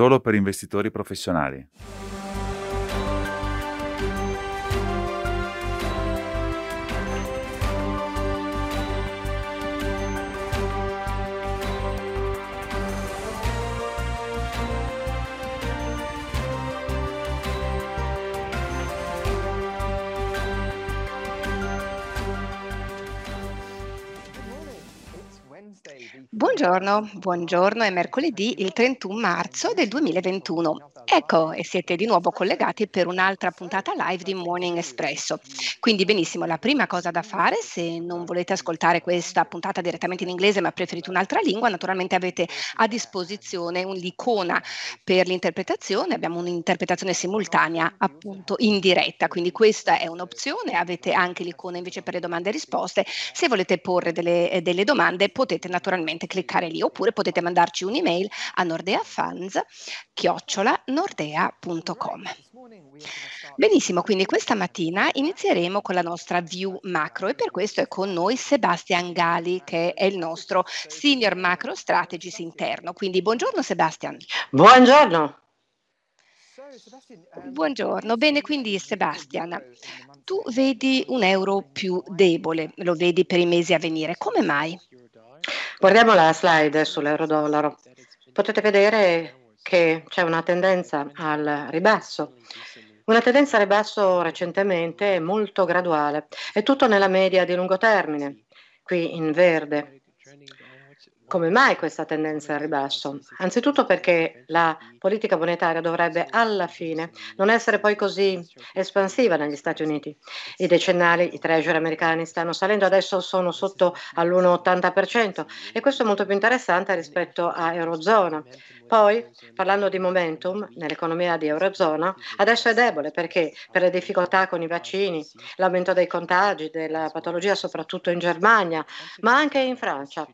solo per investitori professionali. Buongiorno, buongiorno, è mercoledì il 31 marzo del 2021. Ecco, e siete di nuovo collegati per un'altra puntata live di Morning Espresso. Quindi benissimo, la prima cosa da fare, se non volete ascoltare questa puntata direttamente in inglese ma preferite un'altra lingua, naturalmente avete a disposizione un'icona per l'interpretazione, abbiamo un'interpretazione simultanea appunto in diretta, quindi questa è un'opzione, avete anche l'icona invece per le domande e risposte. Se volete porre delle, delle domande potete naturalmente cliccare lì oppure potete mandarci un'email a nordeafans chiocciola nordea.com. Benissimo, quindi questa mattina inizieremo con la nostra view macro e per questo è con noi Sebastian Gali che è il nostro Senior Macro Strategist interno. Quindi buongiorno Sebastian. Buongiorno. Buongiorno, bene quindi Sebastian, tu vedi un euro più debole, lo vedi per i mesi a venire, come mai? Guardiamo la slide sull'euro-dollaro. Potete vedere che c'è una tendenza al ribasso. Una tendenza al ribasso recentemente molto graduale. È tutto nella media di lungo termine, qui in verde. Come mai questa tendenza al ribasso? Anzitutto perché la politica monetaria dovrebbe alla fine non essere poi così espansiva negli Stati Uniti. I decennali, i treasury americani stanno salendo, adesso sono sotto all'1,80% e questo è molto più interessante rispetto a Eurozona. Poi, parlando di momentum nell'economia di Eurozona, adesso è debole perché per le difficoltà con i vaccini, l'aumento dei contagi, della patologia soprattutto in Germania, ma anche in Francia.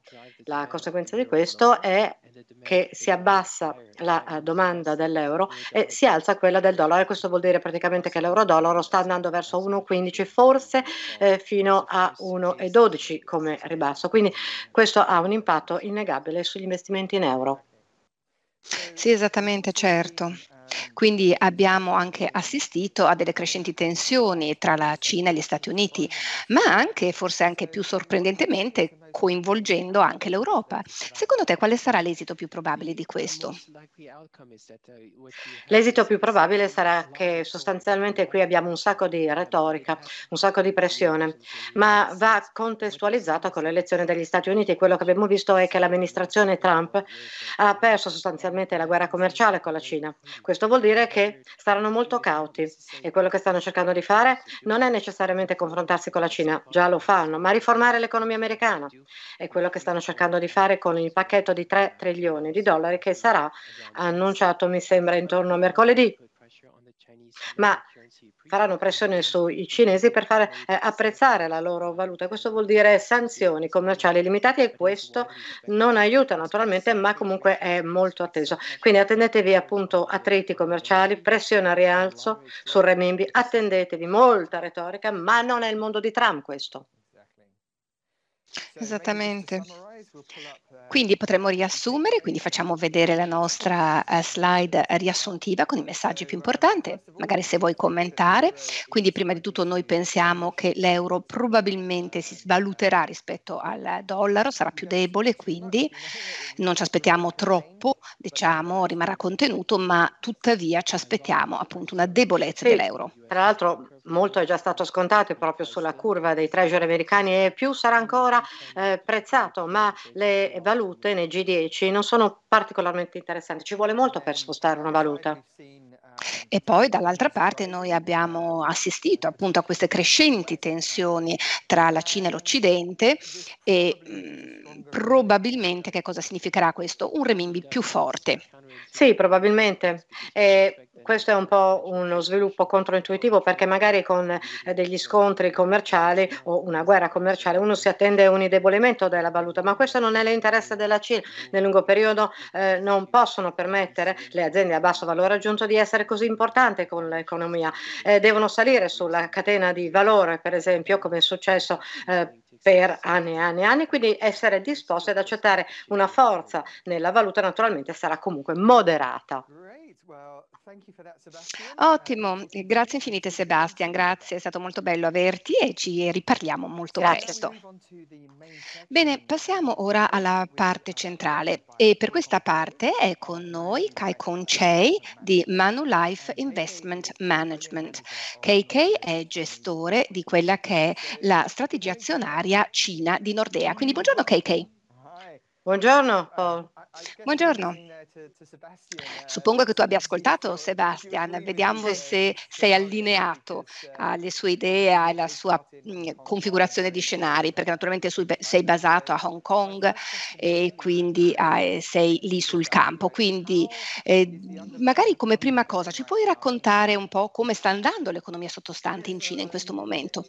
La conseguenza di questo è che si abbassa la eh, domanda dell'euro e si alza quella del dollaro. Questo vuol dire praticamente che l'euro-dollaro sta andando verso 1,15, forse eh, fino a 1,12 come ribasso. Quindi questo ha un impatto innegabile sugli investimenti in euro. Sì, esattamente, certo. Quindi abbiamo anche assistito a delle crescenti tensioni tra la Cina e gli Stati Uniti, ma anche, forse anche più sorprendentemente, coinvolgendo anche l'Europa. Secondo te quale sarà l'esito più probabile di questo? L'esito più probabile sarà che sostanzialmente qui abbiamo un sacco di retorica, un sacco di pressione, ma va contestualizzata con l'elezione degli Stati Uniti. Quello che abbiamo visto è che l'amministrazione Trump ha perso sostanzialmente la guerra commerciale con la Cina. Questo vuol dire che saranno molto cauti e quello che stanno cercando di fare non è necessariamente confrontarsi con la Cina, già lo fanno, ma riformare l'economia americana. È quello che stanno cercando di fare con il pacchetto di 3 trilioni di dollari che sarà annunciato, mi sembra, intorno a mercoledì. Ma faranno pressione sui cinesi per far eh, apprezzare la loro valuta. Questo vuol dire sanzioni commerciali limitate e questo non aiuta naturalmente, ma comunque è molto atteso. Quindi attendetevi appunto attriti commerciali, pressione a rialzo sul renminbi, attendetevi molta retorica, ma non è il mondo di Trump questo. Esattamente. Quindi potremmo riassumere, quindi facciamo vedere la nostra uh, slide riassuntiva con i messaggi più importanti, magari se vuoi commentare. Quindi prima di tutto noi pensiamo che l'euro probabilmente si svaluterà rispetto al dollaro, sarà più debole, quindi non ci aspettiamo troppo, diciamo, rimarrà contenuto, ma tuttavia ci aspettiamo appunto una debolezza sì, dell'euro. Tra l'altro molto è già stato scontato proprio sulla curva dei treasury americani e più sarà ancora eh, prezzato, ma le valute nei G10 non sono particolarmente interessanti, ci vuole molto per spostare una valuta. E poi dall'altra parte noi abbiamo assistito appunto a queste crescenti tensioni tra la Cina e l'Occidente e mh, mm, probabilmente che cosa significherà questo? Un renminbi più forte. Sì, probabilmente. E questo è un po' uno sviluppo controintuitivo perché magari con eh, degli scontri commerciali o una guerra commerciale uno si attende un indebolimento della valuta, ma questo non è l'interesse della Cina. Nel lungo periodo eh, non possono permettere le aziende a basso valore aggiunto di essere così importanti con l'economia. Eh, devono salire sulla catena di valore, per esempio, come è successo eh, per anni e anni e anni, quindi essere disposti ad accettare una forza nella valuta naturalmente sarà comunque moderata. Ottimo, grazie infinite Sebastian, grazie, è stato molto bello averti e ci riparliamo molto grazie. presto. Bene, passiamo ora alla parte centrale e per questa parte è con noi Kai Kon Chei di Manulife Investment Management. KK è gestore di quella che è la strategia azionaria Cina di Nordea. Quindi buongiorno KK. Buongiorno Paul. Buongiorno. Suppongo che tu abbia ascoltato Sebastian, vediamo se sei allineato alle sue idee, alla sua configurazione di scenari, perché naturalmente sei basato a Hong Kong e quindi eh, sei lì sul campo. Quindi eh, magari come prima cosa ci puoi raccontare un po' come sta andando l'economia sottostante in Cina in questo momento?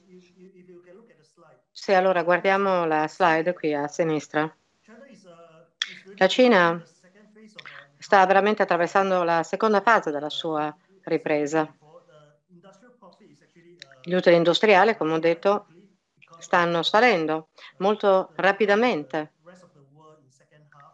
Sì, allora guardiamo la slide qui a sinistra. La Cina sta veramente attraversando la seconda fase della sua ripresa. Gli utili industriali, come ho detto, stanno salendo molto rapidamente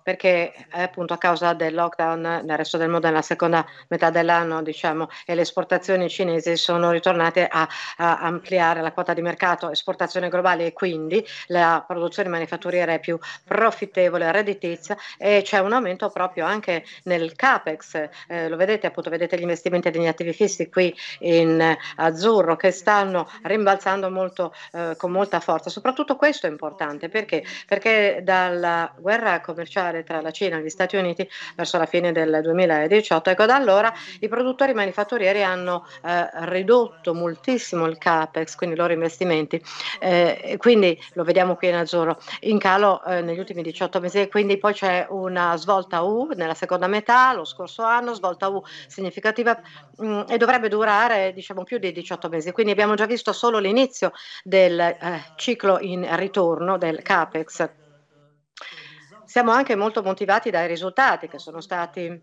perché appunto a causa del lockdown nel resto del mondo nella seconda metà dell'anno diciamo e le esportazioni cinesi sono ritornate a, a ampliare la quota di mercato esportazione globale e quindi la produzione manifatturiera è più profittevole, redditizia e c'è un aumento proprio anche nel capex, eh, lo vedete appunto, vedete gli investimenti degli attivi fissi qui in azzurro che stanno rimbalzando molto eh, con molta forza, soprattutto questo è importante perché? Perché dalla guerra commerciale commerciale tra la Cina e gli Stati Uniti verso la fine del 2018. Ecco, da allora i produttori manifatturieri hanno eh, ridotto moltissimo il capex, quindi i loro investimenti, eh, quindi lo vediamo qui in azzurro, in calo eh, negli ultimi 18 mesi, quindi poi c'è una svolta U nella seconda metà, lo scorso anno, svolta U significativa mh, mm, e dovrebbe durare diciamo più di 18 mesi, quindi abbiamo già visto solo l'inizio del eh, ciclo in ritorno del capex siamo anche molto motivati dai risultati che sono stati eh,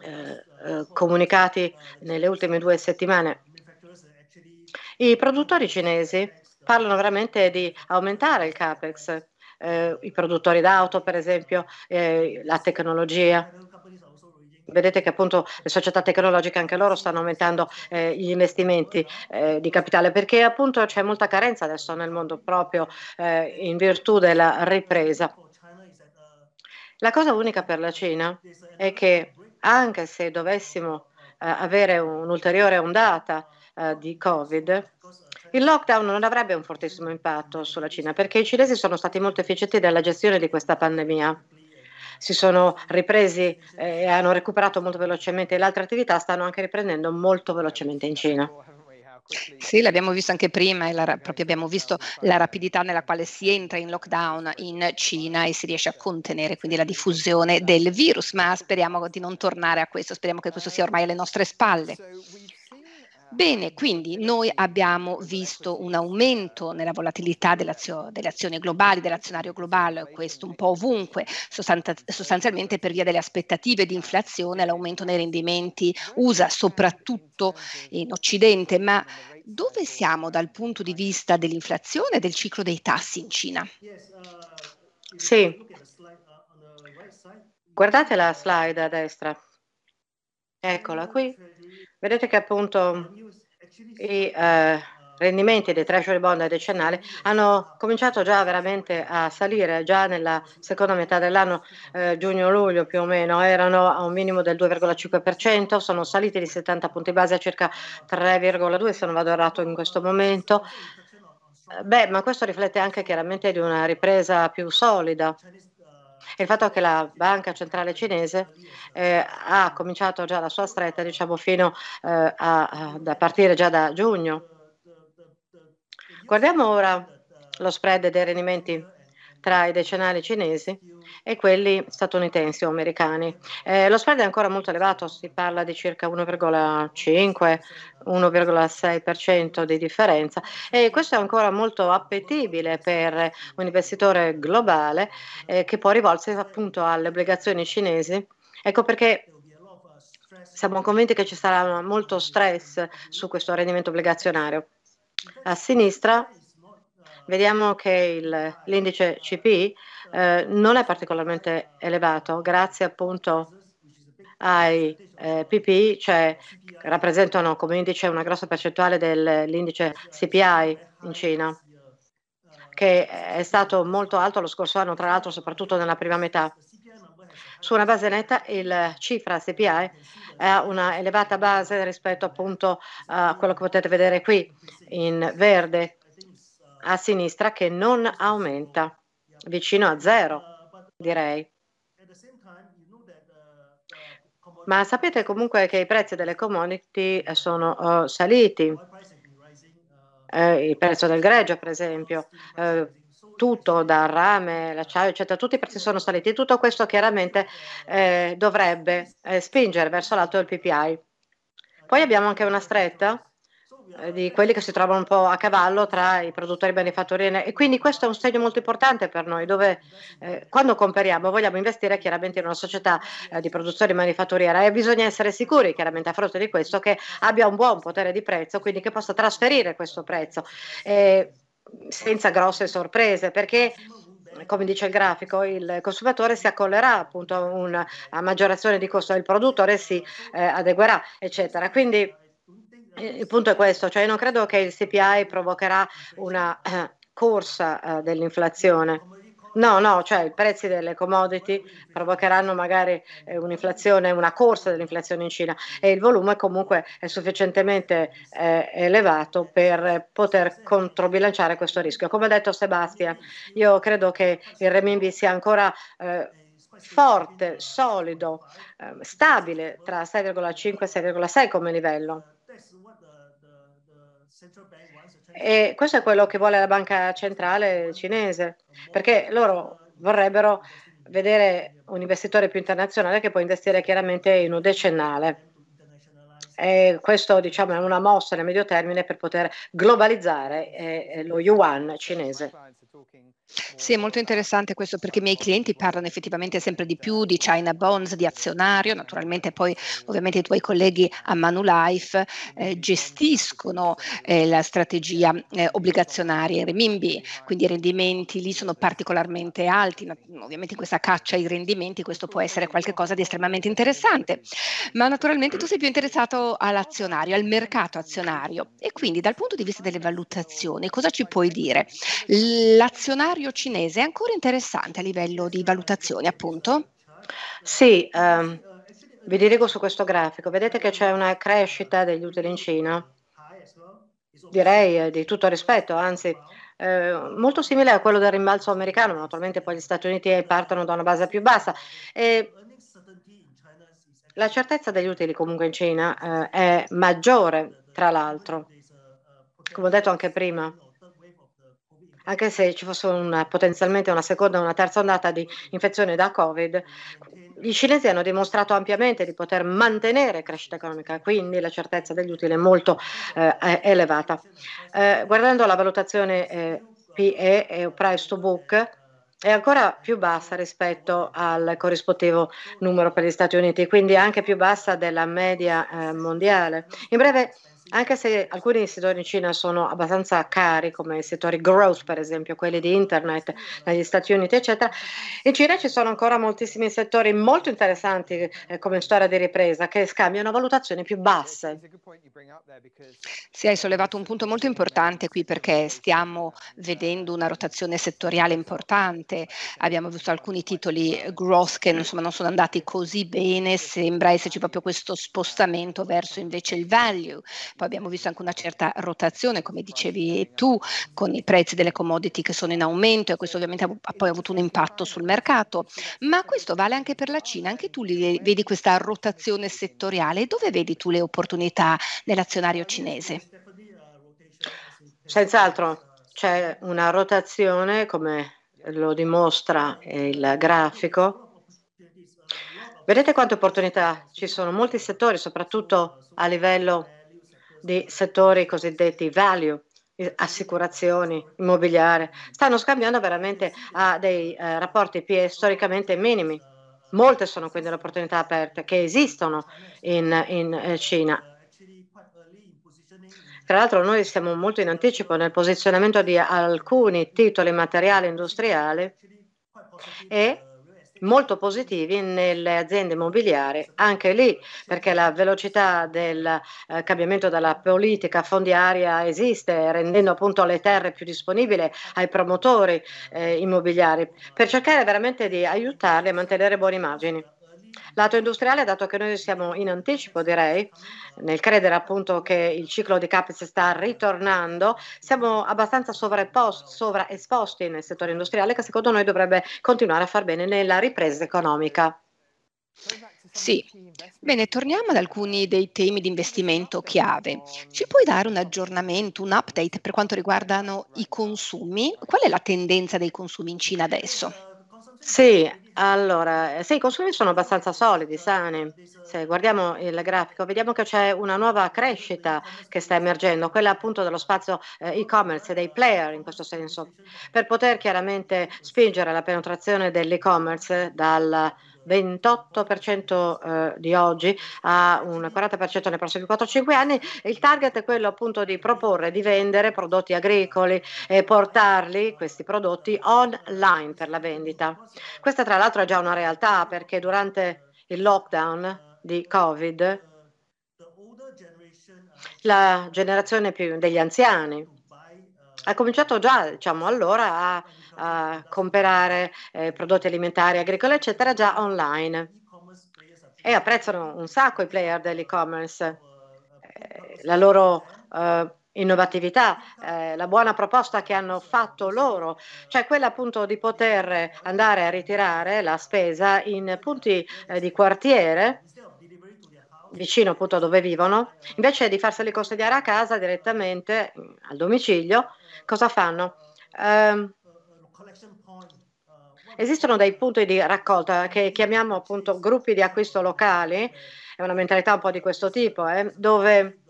eh, comunicati nelle ultime due settimane. I produttori cinesi parlano veramente di aumentare il capex, eh, i produttori d'auto per esempio, eh, la tecnologia. Vedete che appunto le società tecnologiche anche loro stanno aumentando eh, gli investimenti eh, di capitale perché appunto c'è molta carenza adesso nel mondo proprio eh, in virtù della ripresa. La cosa unica per la Cina è che anche se dovessimo eh, avere un'ulteriore ondata eh, di Covid, il lockdown non avrebbe un fortissimo impatto sulla Cina perché i cinesi sono stati molto efficienti nella gestione di questa pandemia. Si sono ripresi eh, e hanno recuperato molto velocemente le altre attività stanno anche riprendendo molto velocemente in Cina. Sì, l'abbiamo visto anche prima, e la, proprio abbiamo visto la rapidità nella quale si entra in lockdown in Cina e si riesce a contenere quindi la diffusione del virus, ma speriamo di non tornare a questo, speriamo che questo sia ormai alle nostre spalle. Bene, quindi noi abbiamo visto un aumento nella volatilità delle azioni globali, dell'azionario globale, questo un po' ovunque, sostanzialmente per via delle aspettative di inflazione, l'aumento nei rendimenti USA, soprattutto in Occidente, ma dove siamo dal punto di vista dell'inflazione e del ciclo dei tassi in Cina? Sì, guardate la slide a destra. Eccola qui. Vedete che appunto i eh, rendimenti dei treasury bond decennali hanno cominciato già veramente a salire, già nella seconda metà dell'anno, eh, giugno-luglio più o meno, erano a un minimo del 2,5%, sono saliti di 70 punti base a circa 3,2 se non vado errato in questo momento. Beh, ma questo riflette anche chiaramente di una ripresa più solida il fatto che la banca centrale cinese eh, ha cominciato già la sua stretta, diciamo, fino eh, a, a, partire già da giugno. Guardiamo ora lo spread dei rendimenti tra i decennali cinesi e quelli statunitensi o americani. Eh, lo spread è ancora molto elevato, si parla di circa 1,5-1,6% di differenza e questo è ancora molto appetibile per un investitore globale eh, che può rivolgersi appunto alle obbligazioni cinesi. Ecco perché siamo convinti che ci sarà molto stress su questo rendimento obbligazionario. A sinistra vediamo che il, l'indice CPI eh, non è particolarmente elevato, grazie appunto ai eh, PPI, cioè rappresentano come indice una grossa percentuale dell'indice CPI in Cina, che è stato molto alto lo scorso anno, tra l'altro soprattutto nella prima metà. Su una base netta il cifra CPI ha una elevata base rispetto appunto a quello che potete vedere qui in verde a sinistra che non aumenta, vicino a zero direi. Ma sapete comunque che i prezzi delle commodity sono uh, saliti, eh, il prezzo del greggio per esempio, eh, tutto dal rame, l'acciaio, eccetera, tutti i prezzi sono saliti. Tutto questo chiaramente eh, dovrebbe eh, spingere verso l'alto il PPI. Poi abbiamo anche una stretta eh, di quelli che si trovano un po' a cavallo tra i produttori manifatturieri e quindi questo è un segno molto importante per noi dove eh, quando comperiamo vogliamo investire chiaramente in una società eh, di produzione manifatturiera e bisogna essere sicuri chiaramente a fronte di questo che abbia un buon potere di prezzo quindi che possa trasferire questo prezzo senza grosse sorprese perché come dice il grafico, il consumatore si accollerà appunto a una maggiorazione di costo del produttore, si eh, adeguerà, eccetera. Quindi il punto è questo, cioè non credo che il CPI provocherà una eh, corsa eh, dell'inflazione No, no, cioè i prezzi delle commodity provocheranno magari eh, un'inflazione, una corsa dell'inflazione in Cina e il volume comunque è sufficientemente eh, elevato per poter controbilanciare questo rischio. Come ha detto Sebastian, io credo che il renminbi sia ancora eh, forte, solido, eh, stabile tra 6,5 e 6,6 come livello. E questo è quello che vuole la banca centrale cinese, perché loro vorrebbero vedere un investitore più internazionale che può investire chiaramente in un decennale. E questo diciamo, è una mossa nel medio termine per poter globalizzare eh, lo yuan cinese. Sì, è molto interessante questo perché i miei clienti parlano effettivamente sempre di più di China Bonds, di azionario, naturalmente poi ovviamente i tuoi colleghi a Manulife eh, gestiscono eh, la strategia eh, obbligazionaria in renminbi, quindi i rendimenti lì sono particolarmente alti, ovviamente in questa caccia ai rendimenti questo può essere qualcosa di estremamente interessante, ma naturalmente tu sei più interessato all'azionario, al mercato azionario e quindi dal punto di vista delle valutazioni cosa ci puoi dire? L'azionario scenario cinese è ancora interessante a livello di valutazione, appunto? Sì, ehm, vi dirigo su questo grafico. Vedete che c'è una crescita degli utili in Cina? Direi eh, di tutto rispetto, anzi eh, molto simile a quello del rimbalzo americano, naturalmente poi gli Stati Uniti partono da una base più bassa. E la certezza degli utili comunque in Cina eh, è maggiore, tra l'altro, come ho detto anche prima anche se ci fosse una, potenzialmente una seconda o una terza ondata di infezione da Covid, i cinesi hanno dimostrato ampiamente di poter mantenere crescita economica, quindi la certezza degli utili è molto eh, elevata. Eh, guardando la valutazione eh, PE e price to book, è ancora più bassa rispetto al corrispettivo numero per gli Stati Uniti, quindi anche più bassa della media eh, mondiale. In breve, anche se alcuni settori in Cina sono abbastanza cari, come i settori growth, per esempio, quelli di internet negli Stati Uniti, eccetera, in Cina ci sono ancora moltissimi settori molto interessanti eh, come storia di ripresa che scambiano valutazioni più basse. Sì, hai sollevato un punto molto importante qui perché stiamo vedendo una rotazione settoriale importante. Abbiamo visto alcuni titoli growth che insomma, non sono andati così bene, sembra esserci proprio questo spostamento verso invece il value poi abbiamo visto anche una certa rotazione, come dicevi tu, con i prezzi delle commodity che sono in aumento e questo ovviamente ha poi avuto un impatto sul mercato, ma questo vale anche per la Cina, anche tu vedi questa rotazione settoriale, dove vedi tu le opportunità nell'azionario cinese? Senz'altro c'è una rotazione, come lo dimostra il grafico. Vedete quante opportunità ci sono, molti settori, soprattutto a livello di settori cosiddetti value, assicurazioni, immobiliare, stanno scambiando veramente a dei eh, rapporti PE storicamente minimi. Molte sono quindi le opportunità aperte che esistono in, in eh, Cina. Tra l'altro noi siamo molto in anticipo nel posizionamento di alcuni titoli materiali industriali e molto positivi nelle aziende immobiliari, anche lì perché la velocità del eh, cambiamento della politica fondiaria esiste, rendendo appunto le terre più disponibili ai promotori eh, immobiliari, per cercare veramente di aiutarli a mantenere buone immagini. Lato industriale, dato che noi siamo in anticipo, direi, nel credere appunto che il ciclo di CAPEX sta ritornando, siamo abbastanza sovraesposti nel settore industriale che secondo noi dovrebbe continuare a far bene nella ripresa economica. Sì, bene, torniamo ad alcuni dei temi di investimento chiave. Ci puoi dare un aggiornamento, un update per quanto riguardano i consumi? Qual è la tendenza dei consumi in Cina adesso? Sì, allora, sì, i consumi sono abbastanza solidi, sani. Se guardiamo il grafico, vediamo che c'è una nuova crescita che sta emergendo, quella appunto dello spazio eh, e-commerce, dei player in questo senso, per poter chiaramente spingere la penetrazione dell'e-commerce dal 28% eh, di oggi a un 40% nei prossimi 4-5 anni. Il target è quello appunto di proporre, di vendere prodotti agricoli e portarli, questi prodotti, online per la vendita. Questa tra l'altro è già una realtà perché durante il lockdown di Covid la generazione più degli anziani ha cominciato già, diciamo, allora a a comprare eh, prodotti alimentari, agricoli, eccetera, già online. E apprezzano un sacco i player dell'e-commerce, eh, la loro eh, innovatività, eh, la buona proposta che hanno fatto loro, cioè quella appunto di poter andare a ritirare la spesa in punti eh, di quartiere vicino appunto a dove vivono, invece di farseli consegnare a casa direttamente al domicilio, cosa fanno? Eh, Esistono dei punti di raccolta che chiamiamo appunto gruppi di acquisto locali, è una mentalità un po' di questo tipo, eh, dove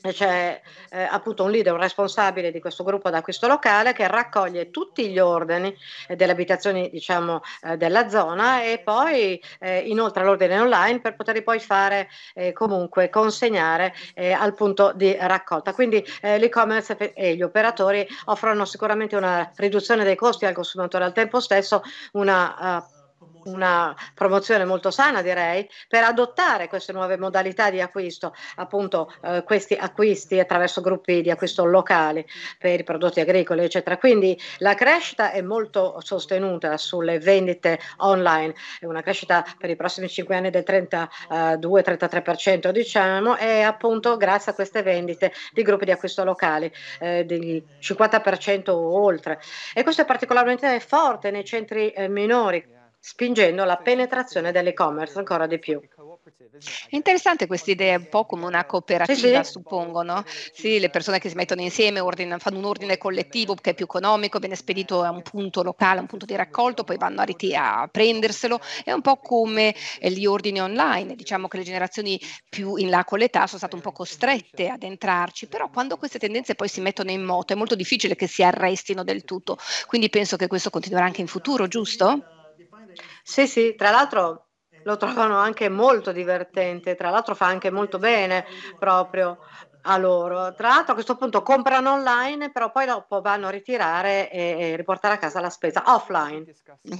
c'è eh, appunto un leader, un responsabile di questo gruppo d'acquisto locale che raccoglie tutti gli ordini eh, delle abitazioni diciamo eh, della zona e poi eh, inoltre l'ordine online per poterli poi fare eh, comunque consegnare eh, al punto di raccolta. Quindi l'e-commerce e gli operatori offrono sicuramente una riduzione dei costi al consumatore, al tempo stesso una uh, una promozione molto sana, direi, per adottare queste nuove modalità di acquisto, appunto eh, questi acquisti attraverso gruppi di acquisto locali per i prodotti agricoli, eccetera. Quindi la crescita è molto sostenuta sulle vendite online, è una crescita per i prossimi 5 anni del 32-33%, diciamo, e appunto grazie a queste vendite di gruppi di acquisto locali eh, del 50% o oltre. E questo è particolarmente forte nei centri eh, minori spingendo la penetrazione dell'e-commerce ancora di più. È interessante questa idea, un po' come una cooperativa, sì, sì. suppongo, no? Sì, le persone che si mettono insieme ordine, fanno un ordine collettivo che è più economico, viene spedito a un punto locale, a un punto di raccolto, poi vanno a, rit- a prenderselo. È un po' come gli ordini online. Diciamo che le generazioni più in là con l'età sono state un po' costrette ad entrarci, però quando queste tendenze poi si mettono in moto è molto difficile che si arrestino del tutto. Quindi penso che questo continuerà anche in futuro, giusto? Sì, sì, tra l'altro lo trovano anche molto divertente, tra l'altro fa anche molto bene proprio a loro. Tra l'altro a questo punto comprano online, però poi dopo vanno a ritirare e, e riportare a casa la spesa offline.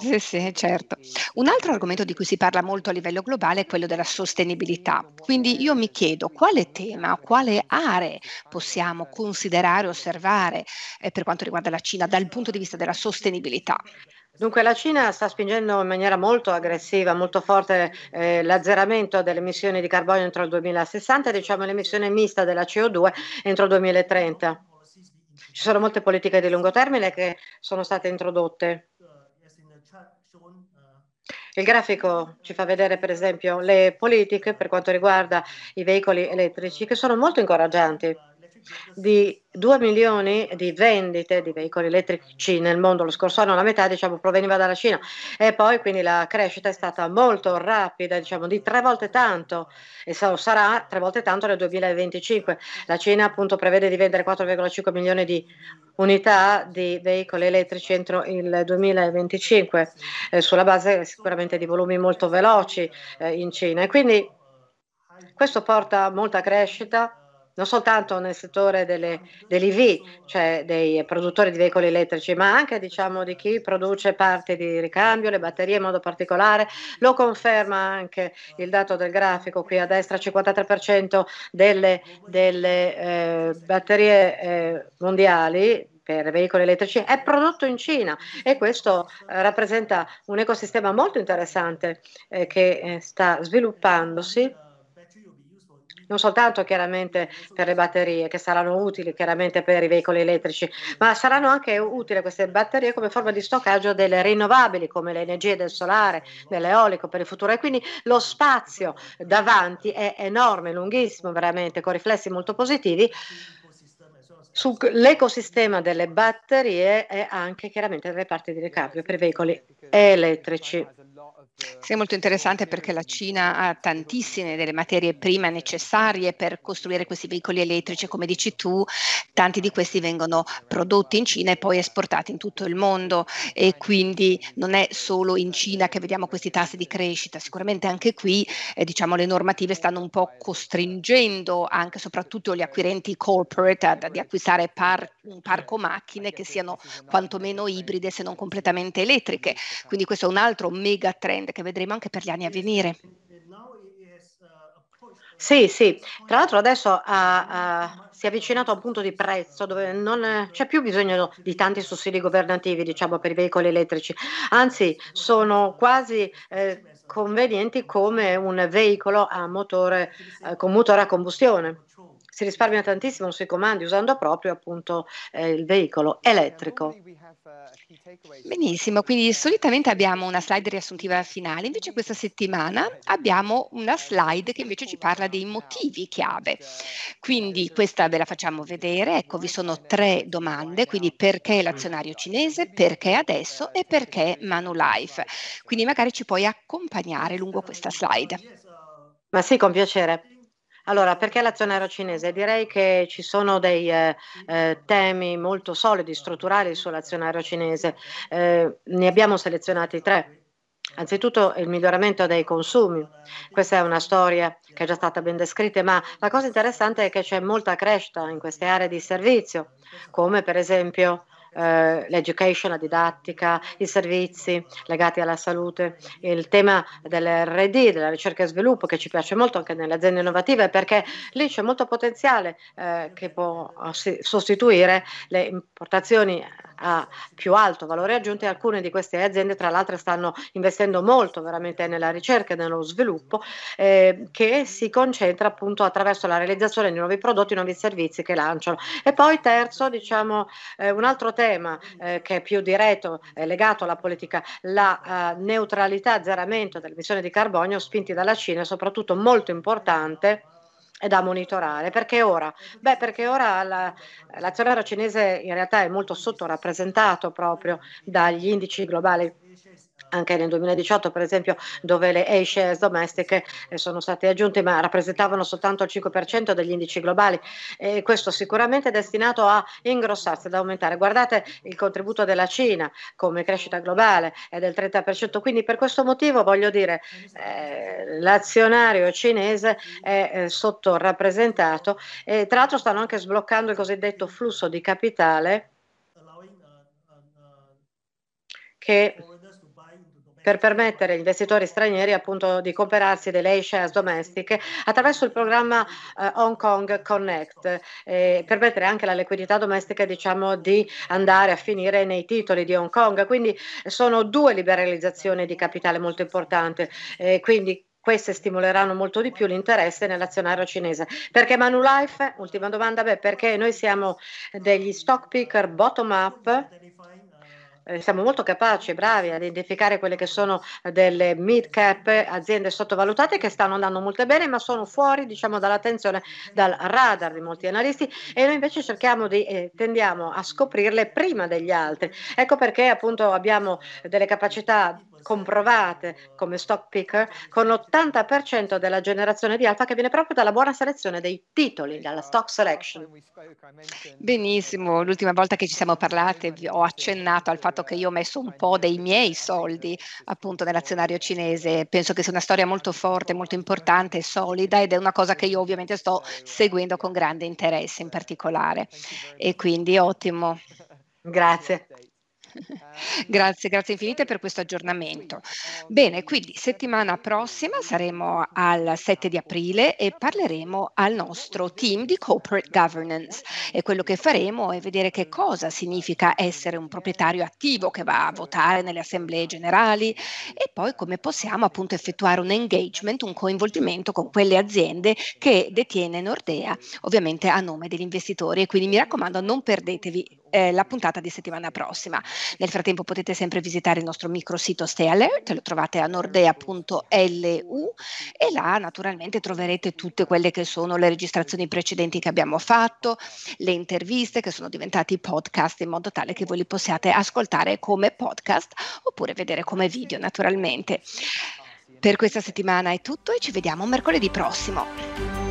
Sì, sì, certo. Un altro argomento di cui si parla molto a livello globale è quello della sostenibilità. Quindi io mi chiedo quale tema, quale aree possiamo considerare, osservare eh, per quanto riguarda la Cina dal punto di vista della sostenibilità. Dunque la Cina sta spingendo in maniera molto aggressiva, molto forte eh, l'azzeramento delle emissioni di carbonio entro il 2060 e diciamo l'emissione mista della CO2 entro il 2030. Ci sono molte politiche di lungo termine che sono state introdotte. Il grafico ci fa vedere per esempio le politiche per quanto riguarda i veicoli elettrici che sono molto incoraggianti di 2 milioni di vendite di veicoli elettrici nel mondo. Lo scorso anno, la metà diciamo, proveniva dalla Cina. E poi quindi la crescita è stata molto rapida, diciamo di tre volte tanto. E sarà tre volte tanto nel 2025. La Cina appunto prevede di vendere 4,5 milioni di unità di veicoli elettrici entro il 2025 eh, sulla base sicuramente di volumi molto veloci eh, in Cina. E quindi questo porta molta crescita non soltanto nel settore delle, dell'EV, cioè dei produttori di veicoli elettrici, ma anche diciamo, di chi produce parti di ricambio, le batterie in modo particolare. Lo conferma anche il dato del grafico qui a destra, 53% delle, delle eh, batterie eh, mondiali per veicoli elettrici è prodotto in Cina e questo eh, rappresenta un ecosistema molto interessante eh, che eh, sta sviluppandosi non soltanto chiaramente per le batterie che saranno utili chiaramente per i veicoli elettrici, ma saranno anche utili queste batterie come forma di stoccaggio delle rinnovabili come le energie del solare, dell'eolico per il futuro. E quindi lo spazio davanti è enorme, lunghissimo veramente, con riflessi molto positivi sull'ecosistema delle batterie e anche chiaramente delle parti di ricambio per veicoli elettrici. Sì, è molto interessante perché la Cina ha tantissime delle materie prime necessarie per costruire questi veicoli elettrici, come dici tu, tanti di questi vengono prodotti in Cina e poi esportati in tutto il mondo. E quindi non è solo in Cina che vediamo questi tassi di crescita, sicuramente anche qui eh, diciamo le normative stanno un po' costringendo anche soprattutto gli acquirenti corporate ad, ad acquistare par, un parco macchine che siano quantomeno ibride se non completamente elettriche, quindi questo è un altro mega trend che vedremo anche per gli anni a venire. Sì, sì, tra l'altro adesso ha, ha, si è avvicinato a un punto di prezzo dove non c'è più bisogno di tanti sussidi governativi, diciamo, per i veicoli elettrici, anzi sono quasi eh, convenienti come un veicolo a motore, eh, con motore a combustione si risparmia tantissimo sui comandi usando proprio appunto eh, il veicolo elettrico. Benissimo, quindi solitamente abbiamo una slide riassuntiva finale, invece questa settimana abbiamo una slide che invece ci parla dei motivi chiave. Quindi questa ve la facciamo vedere, ecco vi sono tre domande, quindi perché l'azionario cinese, perché adesso e perché Manulife. Quindi magari ci puoi accompagnare lungo questa slide. Ma sì, con piacere. Allora, perché l'azionario cinese? Direi che ci sono dei eh, eh, temi molto solidi, strutturali sull'azionario cinese. Eh, ne abbiamo selezionati tre. Anzitutto il miglioramento dei consumi. Questa è una storia che è già stata ben descritta, ma la cosa interessante è che c'è molta crescita in queste aree di servizio, come per esempio eh, l'education, la didattica, i servizi legati alla salute, il tema dell'RD, della ricerca e sviluppo che ci piace molto anche nelle aziende innovative perché lì c'è molto potenziale eh, che può sostituire le importazioni a più alto valore aggiunto e alcune di queste aziende tra l'altro stanno investendo molto veramente nella ricerca e nello sviluppo eh, che si concentra appunto attraverso la realizzazione di nuovi prodotti, nuovi servizi che lanciano. E poi terzo, diciamo, eh, un altro tema eh, che è più diretto, legato alla politica, la uh, neutralità, azzeramento delle emissioni di carbonio spinti dalla Cina, soprattutto molto importante è da monitorare. Perché ora? Beh, perché ora la, l'azionario cinese in realtà è molto sottorappresentato proprio dagli indici globali anche nel 2018 per esempio dove le A-shares domestiche eh, sono state aggiunte ma rappresentavano soltanto il 5% degli indici globali e questo sicuramente è destinato a ingrossarsi, ad aumentare. Guardate il contributo della Cina come crescita globale è del 30%, quindi per questo motivo voglio dire eh, l'azionario cinese è eh, sottorappresentato e tra l'altro stanno anche sbloccando il cosiddetto flusso di capitale che per permettere agli investitori stranieri appunto di comprarsi delle A-shares domestiche attraverso il programma eh, Hong Kong Connect, eh, permettere anche alla liquidità domestica diciamo di andare a finire nei titoli di Hong Kong. Quindi sono due liberalizzazioni di capitale molto importanti. Eh, quindi queste stimoleranno molto di più l'interesse nell'azionario cinese. Perché Manulife? Ultima domanda, beh, perché noi siamo degli stock picker bottom up eh, siamo molto capaci e bravi a identificare quelle che sono delle mid cap aziende sottovalutate che stanno andando molto bene ma sono fuori diciamo dall'attenzione dal radar di molti analisti e noi invece cerchiamo di eh, tendiamo a scoprirle prima degli altri. Ecco perché appunto abbiamo delle capacità comprovate come stock picker con l'80% della generazione di alfa che viene proprio dalla buona selezione dei titoli, dalla stock selection. Benissimo, l'ultima volta che ci siamo parlate vi ho accennato al fatto che io ho messo un po' dei miei soldi appunto nell'azionario cinese. Penso che sia una storia molto forte, molto importante, solida ed è una cosa che io ovviamente sto seguendo con grande interesse in particolare. E quindi ottimo. Grazie. Grazie, grazie infinite per questo aggiornamento. Bene, quindi settimana prossima saremo al 7 di aprile e parleremo al nostro team di corporate governance e quello che faremo è vedere che cosa significa essere un proprietario attivo che va a votare nelle assemblee generali e poi come possiamo appunto effettuare un engagement, un coinvolgimento con quelle aziende che detiene Nordea, ovviamente a nome degli investitori e quindi mi raccomando non perdetevi eh, la puntata di settimana prossima. Nel frattempo potete sempre visitare il nostro microsito Stay Alert, lo trovate a nordea.lu e là naturalmente troverete tutte quelle che sono le registrazioni precedenti che abbiamo fatto, le interviste che sono diventati podcast in modo tale che voi li possiate ascoltare come podcast oppure vedere come video naturalmente. Per questa settimana è tutto e ci vediamo mercoledì prossimo.